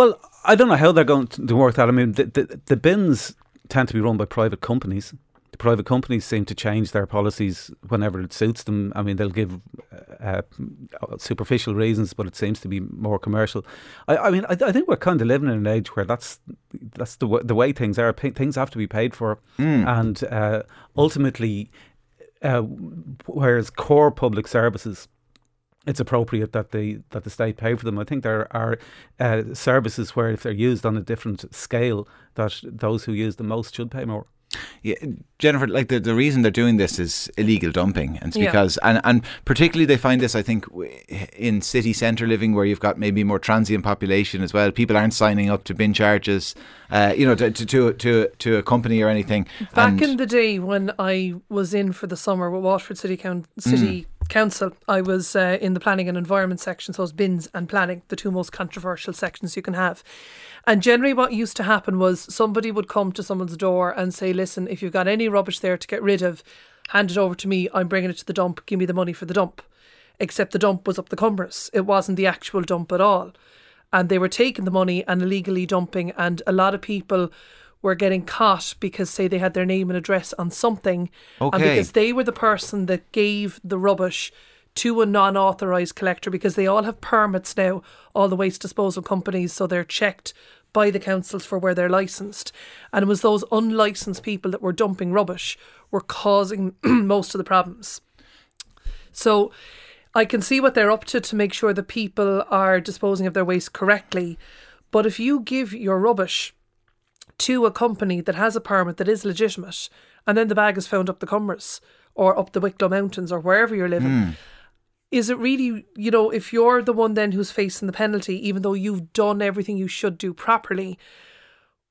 C: Well, I don't know how they're going to work that. I mean, the, the, the bins tend to be run by private companies. The private companies seem to change their policies whenever it suits them. I mean, they'll give uh, uh, superficial reasons, but it seems to be more commercial. I, I mean, I, I, think we're kind of living in an age where that's that's the w- the way things are. P- things have to be paid for, mm. and uh, ultimately, uh, whereas core public services it's appropriate that the that the state pay for them. I think there are uh, services where if they're used on a different scale, that those who use the most should pay more.
A: Yeah, Jennifer, like the, the reason they're doing this is illegal dumping, and it's because yeah. and and particularly they find this, I think, in city centre living where you've got maybe more transient population as well. People aren't signing up to bin charges, uh, you know, to, to to to a company or anything.
B: Back and in the day when I was in for the summer with Waterford City Council, City mm. Council, I was uh, in the planning and environment section, so it's bins and planning, the two most controversial sections you can have. And generally, what used to happen was somebody would come to someone's door and say, Listen, if you've got any rubbish there to get rid of, hand it over to me. I'm bringing it to the dump. Give me the money for the dump. Except the dump was up the Comeraghs. It wasn't the actual dump at all. And they were taking the money and illegally dumping. And a lot of people were getting caught because, say, they had their name and address on something.
A: Okay.
B: And because they were the person that gave the rubbish to a non authorised collector because they all have permits now, all the waste disposal companies, so they're checked by the councils for where they're licensed. And it was those unlicensed people that were dumping rubbish were causing most of the problems. So I can see what they're up to to make sure that people are disposing of their waste correctly. But if you give your rubbish to a company that has a permit that is legitimate, and then the bag is found up the Comeraghs or up the Wicklow Mountains or wherever you're living, mm is it really, you know, if you're the one then who's facing the penalty, even though you've done everything you should do properly,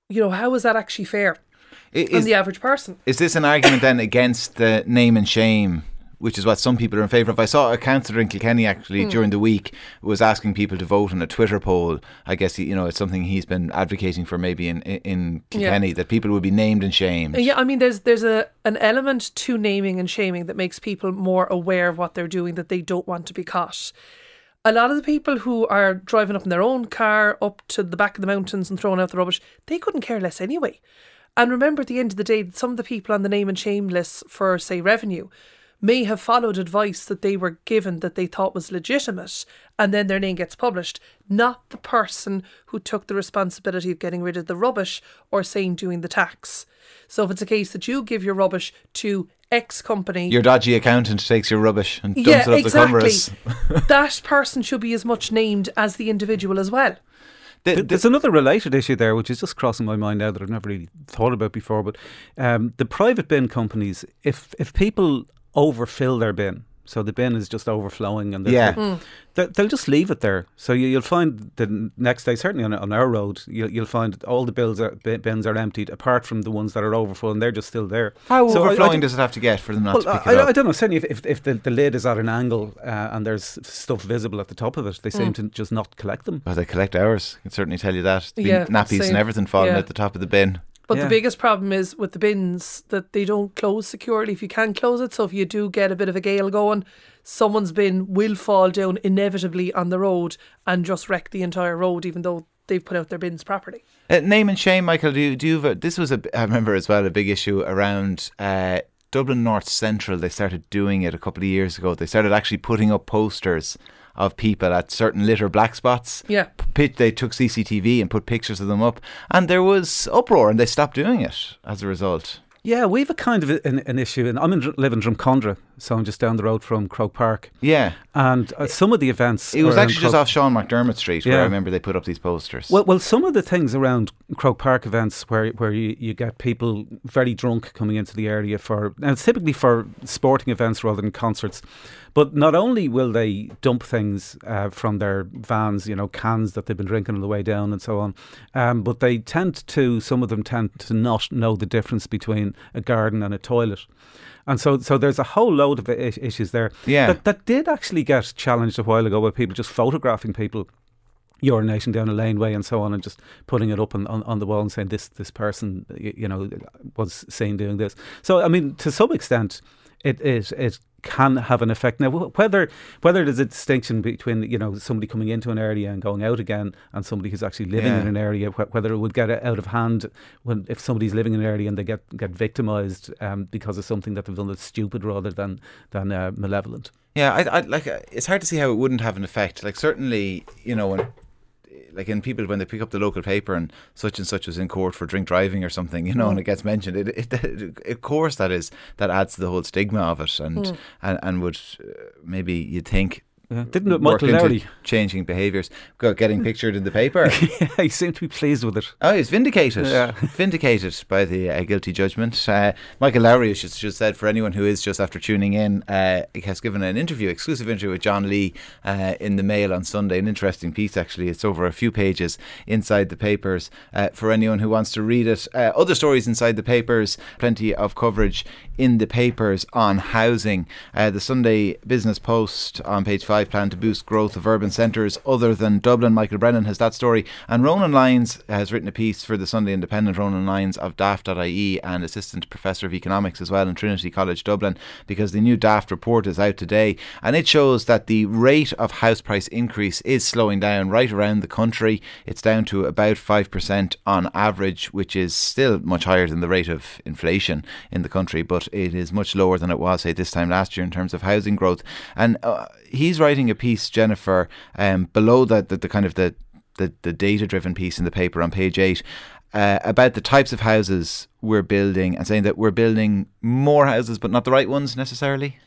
B: you know, how is that actually fair is, on the average person?
A: Is this an argument then against the name and shame which is what some people are in favour of. I saw a councillor in Kilkenny actually mm. during the week was asking people to vote on a Twitter poll. I guess you know it's something he's been advocating for maybe in in Kilkenny yeah. that people would be named and shamed.
B: Yeah, I mean there's there's a an element to naming and shaming that makes people more aware of what they're doing that they don't want to be caught. A lot of the people who are driving up in their own car up to the back of the mountains and throwing out the rubbish, they couldn't care less anyway. And remember, at the end of the day, some of the people on the name and shame list for, say, revenue may have followed advice that they were given that they thought was legitimate, and then their name gets published, not the person who took the responsibility of getting rid of the rubbish or saying doing the tax. So if it's a case that you give your rubbish to X company,
A: your dodgy accountant takes your rubbish and dumps yeah, it up exactly.
B: the that person should be as much named as the individual as well.
C: The, There's another related issue there, which is just crossing my mind now that I've never really thought about before. But um, the private bin companies, if if people overfill their bin. so the bin is just overflowing, and they'll-
A: Yeah.
B: Mm.
C: they- they'll just leave it there. So you, you'll find the next day, certainly on, on our road, you'll, you'll find all the bills are, bi- bins are emptied, apart from the ones that are overfull, and they're just still there.
A: How
C: So I- I
A: overflowing
C: think-
A: does it have to get for them not
C: Well,
A: to pick
C: I,
A: it
C: I,
A: up?
C: I don't know. Certainly, if, if, if the, the lid is at an angle uh, and there's stuff visible at the top of it, they seem to just not collect them.
A: Well, they collect ours. I can certainly tell you that. There's
B: Yeah,
A: nappies
B: same.
A: and everything falling
B: Yeah.
A: at the top of the bin.
B: But
C: Yeah.
B: the biggest problem is with the bins that they don't close securely if you can close it. So if you do get a bit of a gale going, someone's bin will fall down inevitably on the road and just wreck the entire road, even though they've put out their bins properly.
A: Uh, name and shame, Michael. Do you, do you have a, this was a I remember as well a big issue around uh, Dublin North Central. They started doing it a couple of years ago. They started actually putting up posters of people at certain litter black spots.
B: Yeah.
A: Pit, they took CCTV and put pictures of them up, and there was uproar, and they stopped doing it as a result.
C: Yeah, we've a kind of an, an issue, and I'm in, live in Drumcondra, so I'm just down the road from Croke Park,
A: Yeah,
C: and uh, some of the events.
A: it was actually just
C: Croke-
A: off Sean McDermott Street where I remember they put up these posters.
C: Well, well, some of the things around Croke Park events where where you, you get people very drunk coming into the area for, and it's typically for sporting events rather than concerts. But not only will they dump things uh, from their vans, you know, cans that they've been drinking on the way down and so on, um, but they tend to, some of them tend to not know the difference between a garden and a toilet. And so, so there's a whole load of issues there.
A: Yeah.
C: That, that did actually get challenged a while ago with people just photographing people urination down a laneway and so on, and just putting it up on, on, on the wall and saying this this person you know was seen doing this. So I mean, to some extent, it it it can have an effect. Now, whether whether there's a distinction between you know somebody coming into an area and going out again, and somebody who's actually living
A: Yeah.
C: in an area, wh- whether it would get out of hand when if somebody's living in an area and they get get victimised um, because of something that they've done that's stupid rather than than uh, malevolent.
A: Yeah, I, I like. uh, It's hard to see how it wouldn't have an effect. Like certainly, you know, when like in people when they pick up the local paper and such and such was in court for drink driving or something, you know, and it gets mentioned. It, it, it, of course, that is that adds to the whole stigma of it, and and, and would uh, maybe you'd think.
C: Yeah. Didn't it, Michael Lowry?
A: changing behaviours, Got- getting pictured in the paper.
C: yeah, he seemed to be pleased with it.
A: Oh, he's vindicated.
C: Yeah.
A: vindicated by the uh, guilty judgment. Uh, Michael Lowry has just, just said for anyone who is just after tuning in, uh, he has given an interview, exclusive interview with John Lee uh, in the Mail on Sunday. An interesting piece, actually. It's over a few pages inside the papers uh, for anyone who wants to read it. Uh, other stories inside the papers, plenty of coverage in the papers on housing. Uh, the Sunday Business Post on page five plan to boost growth of urban centres other than Dublin. Michael Brennan has that story. And Ronan Lyons has written a piece for the Sunday Independent, Ronan Lyons of daft.ie and assistant professor of economics as well in Trinity College Dublin, because the new daft report is out today. And it shows that the rate of house price increase is slowing down right around the country. It's down to about 5% on average, which is still much higher than the rate of inflation in the country, but it is much lower than it was, say, this time last year in terms of housing growth. And uh, he's writing a piece, Jennifer, um, below that, the, the kind of the, the, the data driven piece in the paper on page eight. Uh, about the types of houses we're building and saying that we're building more houses but not the right ones necessarily.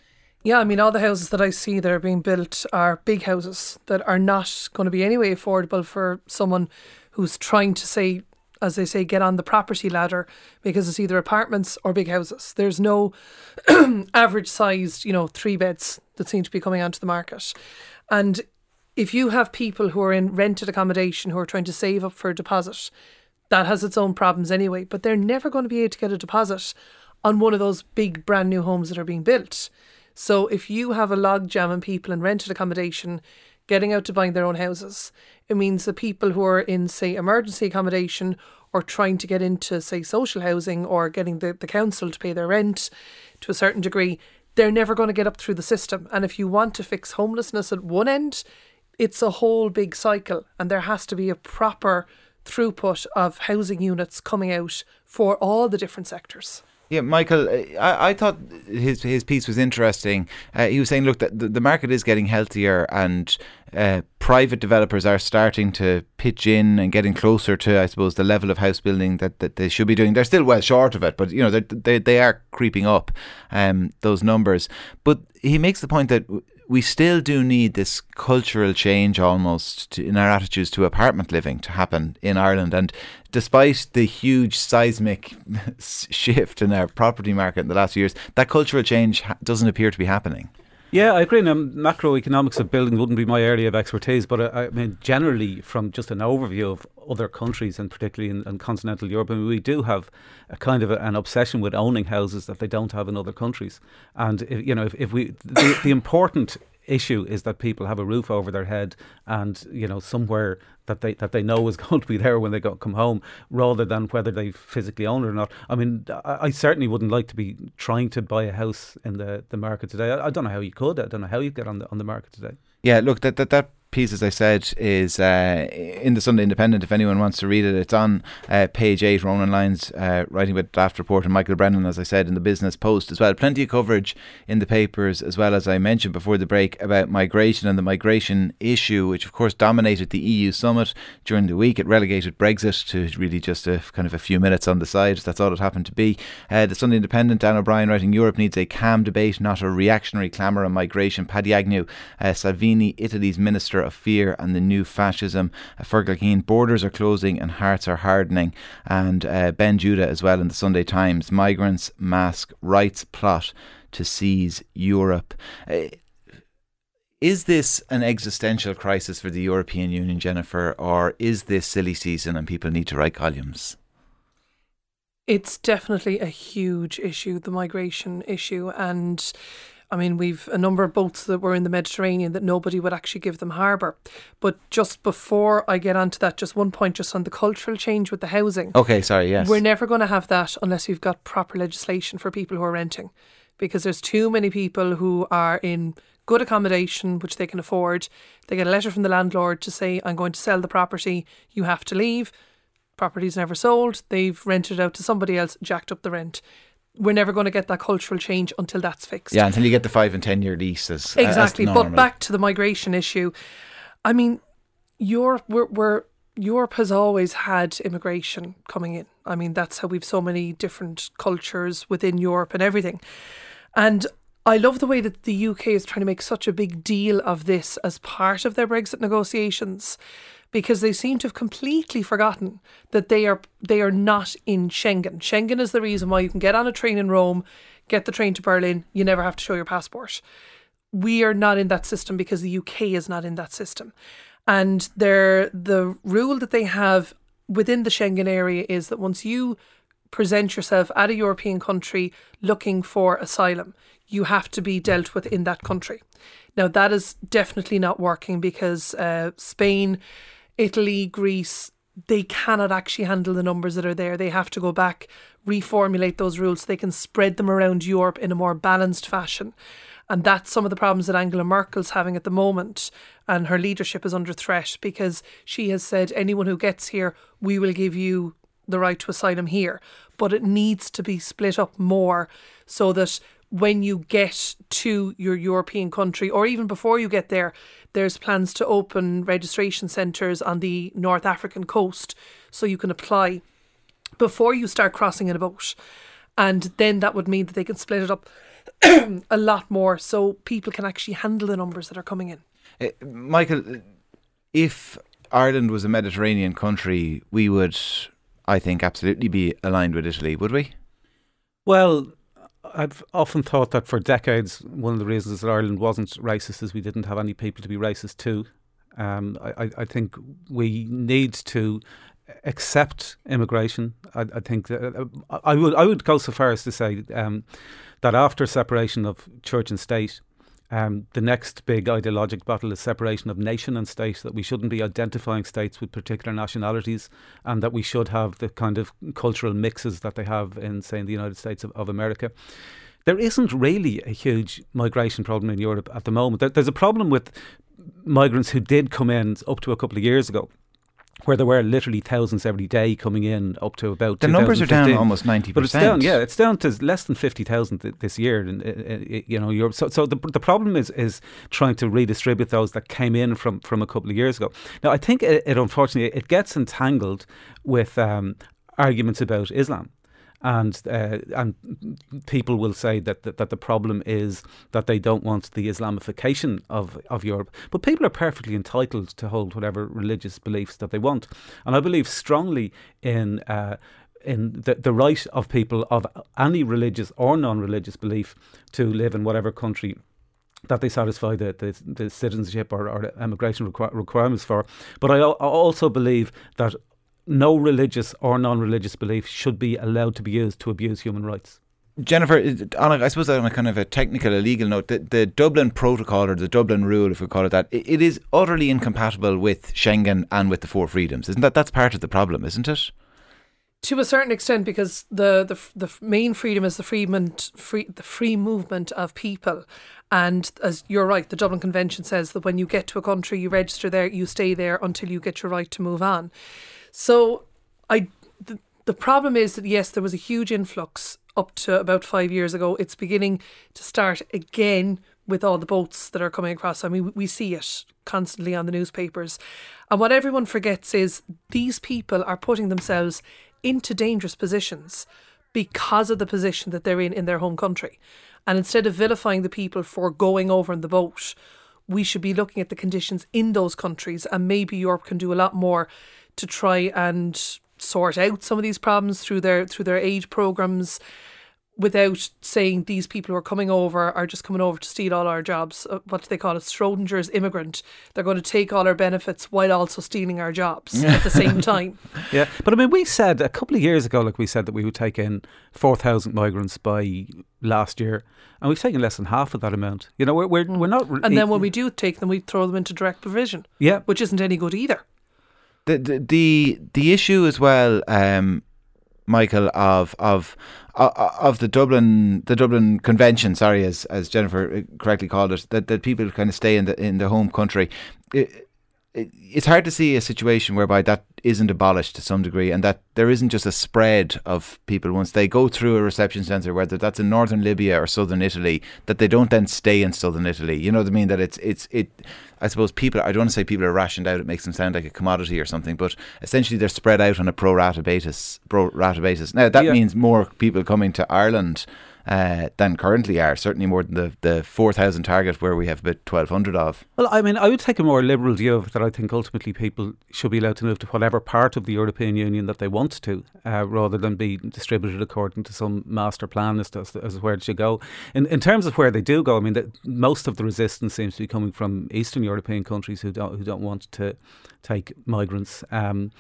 B: Yeah, I mean, all the houses that I see that are being built are big houses that are not going to be anyway affordable for someone who's trying to say, as they say, get on the property ladder because it's either apartments or big houses. There's no average sized, you know, three beds that seem to be coming onto the market. And if you have people who are in rented accommodation who are trying to save up for a deposit, that has its own problems anyway, but they're never going to be able to get a deposit on one of those big brand new homes that are being built. So if you have a log jam and people in rented accommodation getting out to buying their own houses, it means the people who are in, say, emergency accommodation or trying to get into, say, social housing or getting the, the council to pay their rent to a certain degree, they're never going to get up through the system. And if you want to fix homelessness at one end, it's a whole big cycle, and there has to be a proper throughput of housing units coming out for all the different sectors.
A: Yeah, Michael, uh, I, I thought his his piece was interesting. Uh, he was saying, look, that the, the market is getting healthier, and uh, private developers are starting to pitch in and getting closer to, I suppose, the level of house building that, that they should be doing. They're still well short of it, but you know, they they are creeping up, um, those numbers. But he makes the point that. We still do need this cultural change almost to, in our attitudes to apartment living to happen in Ireland. And despite the huge seismic shift in our property market in the last few years, that cultural change ha- doesn't appear to be happening.
C: Yeah, I agree. Now, macroeconomics of building wouldn't be my area of expertise, but I, I mean, generally, from just an overview of other countries, and particularly in, in continental Europe, I mean, we do have a kind of a, an obsession with owning houses that they don't have in other countries. And if, you know, if, if we the, the important issue is that people have a roof over their head and you know somewhere that they that they know is going to be there when they go, come home, rather than whether they physically own it or not. I mean, I, I, certainly wouldn't like to be trying to buy a house in the, the market today. I, I don't know how you could. I don't know how you get on the on the market today.
A: Yeah, look, that that that piece, as I said, is uh, in the Sunday Independent. If anyone wants to read it, it's on uh, page eight. Ronan Lyons uh, writing with daft report, and Michael Brennan, as I said, in the Business Post as well. Plenty of coverage in the papers as well as I mentioned before the break about migration and the migration issue, which of course dominated the EU summit during the week. It relegated Brexit to really just a kind of a few minutes on the side. That's all it happened to be. Uh, the Sunday Independent, Dan O'Brien writing, Europe needs a calm debate, not a reactionary clamour on migration. Paddy Agnew, uh, Salvini, Italy's Minister of fear and the new fascism. Uh, Fergal borders are closing and hearts are hardening. And uh, Ben Judah as well in the Sunday Times, migrants mask rights plot to seize Europe. Uh, is this an existential crisis for the European Union, Jennifer, or is this silly season and people need to write columns?
B: It's definitely a huge issue, the migration issue. And I mean, we've a number of boats that were in the Mediterranean that nobody would actually give them harbour. But just before I get onto that, just one point just on the cultural change with the housing.
A: Okay, sorry, yes.
B: We're never going to have that unless we've got proper legislation for people who are renting. Because there's too many people who are in good accommodation, which they can afford. They get a letter from the landlord to say, I'm going to sell the property, you have to leave. Property's never sold, they've rented it out to somebody else, jacked up the rent we're never going to get that cultural change until that's fixed.
A: Yeah, until you get the five and ten year leases.
B: Exactly. But back to the migration issue. I mean, Europe, we're, we're, Europe has always had immigration coming in. I mean, that's how we've so many different cultures within Europe and everything. And I love the way that the UK is trying to make such a big deal of this as part of their Brexit negotiations because they seem to have completely forgotten that they are they are not in Schengen. Schengen is the reason why you can get on a train in Rome, get the train to Berlin, you never have to show your passport. We are not in that system because the UK is not in that system. And they the rule that they have within the Schengen area is that once you present yourself at a European country looking for asylum, you have to be dealt with in that country. Now, that is definitely not working because uh, Spain Italy, Greece, they cannot actually handle the numbers that are there. They have to go back, reformulate those rules so they can spread them around Europe in a more balanced fashion. And that's some of the problems that Angela Merkel's having at the moment. And her leadership is under threat because she has said, anyone who gets here, we will give you the right to asylum here. But it needs to be split up more so that when you get to your European country, or even before you get there, there's plans to open registration centres on the North African coast so you can apply before you start crossing in a boat. And then that would mean that they can split it up a lot more so people can actually handle the numbers that are coming in.
A: Uh, Michael, if Ireland was a Mediterranean country, we would, I think, absolutely be aligned with Italy, would we?
C: Well, I've often thought that for decades, one of the reasons that Ireland wasn't racist is we didn't have any people to be racist to. Um, I, I, think we need to accept immigration. I, I think uh, I would I would go so far as to say um, that after separation of church and state, um, the next big ideologic battle is separation of nation and state, that we shouldn't be identifying states with particular nationalities and that we should have the kind of cultural mixes that they have in, say, in the United States of, of America. There isn't really a huge migration problem in Europe at the moment. There, there's a problem with migrants who did come in up to a couple of years ago where there were literally thousands every day coming in up to about
A: the numbers are down almost 90%
C: but it's down yeah it's down to less than 50,000 th- this year and uh, uh, you know so, so the, the problem is is trying to redistribute those that came in from from a couple of years ago. Now I think it, it unfortunately it gets entangled with um, arguments about Islam and uh, and people will say that, that, that the problem is that they don't want the Islamification of of Europe. But people are perfectly entitled to hold whatever religious beliefs that they want, and I believe strongly in. Uh, in the, the right of people of any religious or non religious belief to live in whatever country that they satisfy the, the, the citizenship or, or immigration requ- requirements for. But I, I also believe that no religious or non-religious belief should be allowed to be used to abuse human rights.
A: Jennifer, on a, I suppose on a kind of a technical, a legal note, the, the Dublin Protocol or the Dublin Rule, if we call it that, it, it is utterly incompatible with Schengen and with the four freedoms. Isn't that that's part of the problem, isn't it?
B: To a certain extent, because the the, the main freedom is the free, free the free movement of people, and as you're right, the Dublin Convention says that when you get to a country, you register there, you stay there until you get your right to move on. So, I the, the problem is that yes, there was a huge influx up to about five years ago. It's beginning to start again with all the boats that are coming across. I mean, we see it constantly on the newspapers. And what everyone forgets is these people are putting themselves into dangerous positions because of the position that they're in in their home country. And instead of vilifying the people for going over in the boat, we should be looking at the conditions in those countries. And maybe Europe can do a lot more to try and sort out some of these problems through their through their aid programs without saying these people who are coming over are just coming over to steal all our jobs. Uh, what do they call it? Schrodinger's immigrant. They're going to take all our benefits while also stealing our jobs at the same time.
C: Yeah, but I mean, we said a couple of years ago, like we said that we would take in 4,000 migrants by last year, and we've taken less than half of that amount. You know, we're, we're, mm. we're not.
B: and then when we do take them, we throw them into direct provision.
C: Yeah.
B: Which isn't any good either.
A: The, the, the, issue as well, um, Michael, of of of the Dublin the Dublin Convention, sorry, as as Jennifer uh, correctly called it, that, that people kind of stay in the in the home country. It, it's hard to see a situation whereby that isn't abolished to some degree, and that there isn't just a spread of people once they go through a reception centre, whether that's in northern Libya or southern Italy, that they don't then stay in southern Italy. You know what I mean? That it's it's it. I suppose people. I don't want to say people are rationed out. It makes them sound like a commodity or something, but essentially they're spread out on a pro rata basis. Pro rata basis. Now that yeah. means more people coming to Ireland uh, than currently are. Certainly more than the, the 4,000 target where we have about 1,200 of.
C: Well, I mean, I would take a more liberal view of that. I think ultimately people should be allowed to move to whatever part of the European Union that they want to, uh, rather than be distributed according to some master plan as to, as where it should go. In, in terms of where they do go, I mean, the, most of the resistance seems to be coming from Eastern European countries who don't, who don't want to take migrants. Um,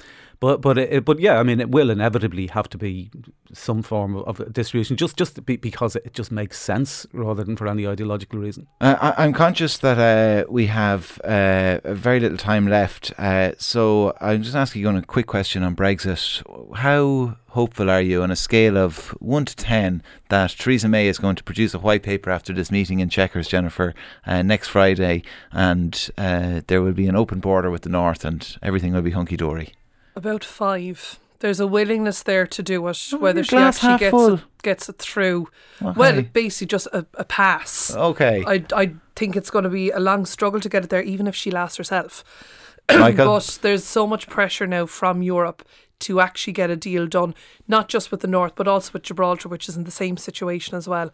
C: but but it, but yeah, I mean, it will inevitably have to be some form of, distribution, just just be, because it just makes sense rather than for any ideological reason.
A: Uh, I, am conscious that uh, we have uh, very little time left, uh, so I'm just asking you on a quick question on Brexit. How hopeful are you on a scale of 1 to 10 that Theresa May is going to produce a white paper after this meeting in Chequers, Jennifer, uh, next Friday, and uh, there will be an open border with the North and everything will be hunky dory?
B: About five. There's a willingness there to do it, oh, whether she actually gets it, gets it through. Okay. Well, basically just a, a pass.
A: Okay.
B: I, I think it's going to be a long struggle to get it there, even if she lasts herself. But there's so much pressure now from Europe to actually get a deal done, not just with the North, but also with Gibraltar, which is in the same situation as well.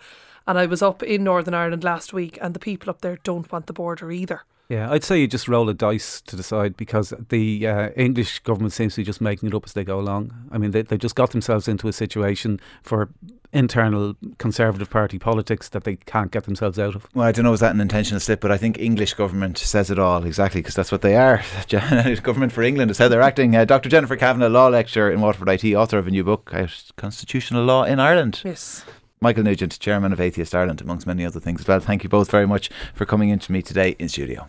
B: And I was up in Northern Ireland last week, and the people up there don't want the border either.
C: Yeah, I'd say you just roll a dice to decide because the uh, English government seems to be just making it up as they go along. I mean, they, they just got themselves into a situation for internal Conservative Party politics that they can't get themselves out of.
A: Well, I don't know, is that an intentional slip? But I think English government says it all exactly because that's what they are. government for England is how they're acting. Uh, Dr. Jennifer Kavanagh, law lecturer in Waterford IT, author of a new book, Constitutional Law in Ireland.
B: Yes.
A: Michael Nugent, Chairman of Atheist Ireland, amongst many other things as well. Thank you both very much for coming in to me today in studio.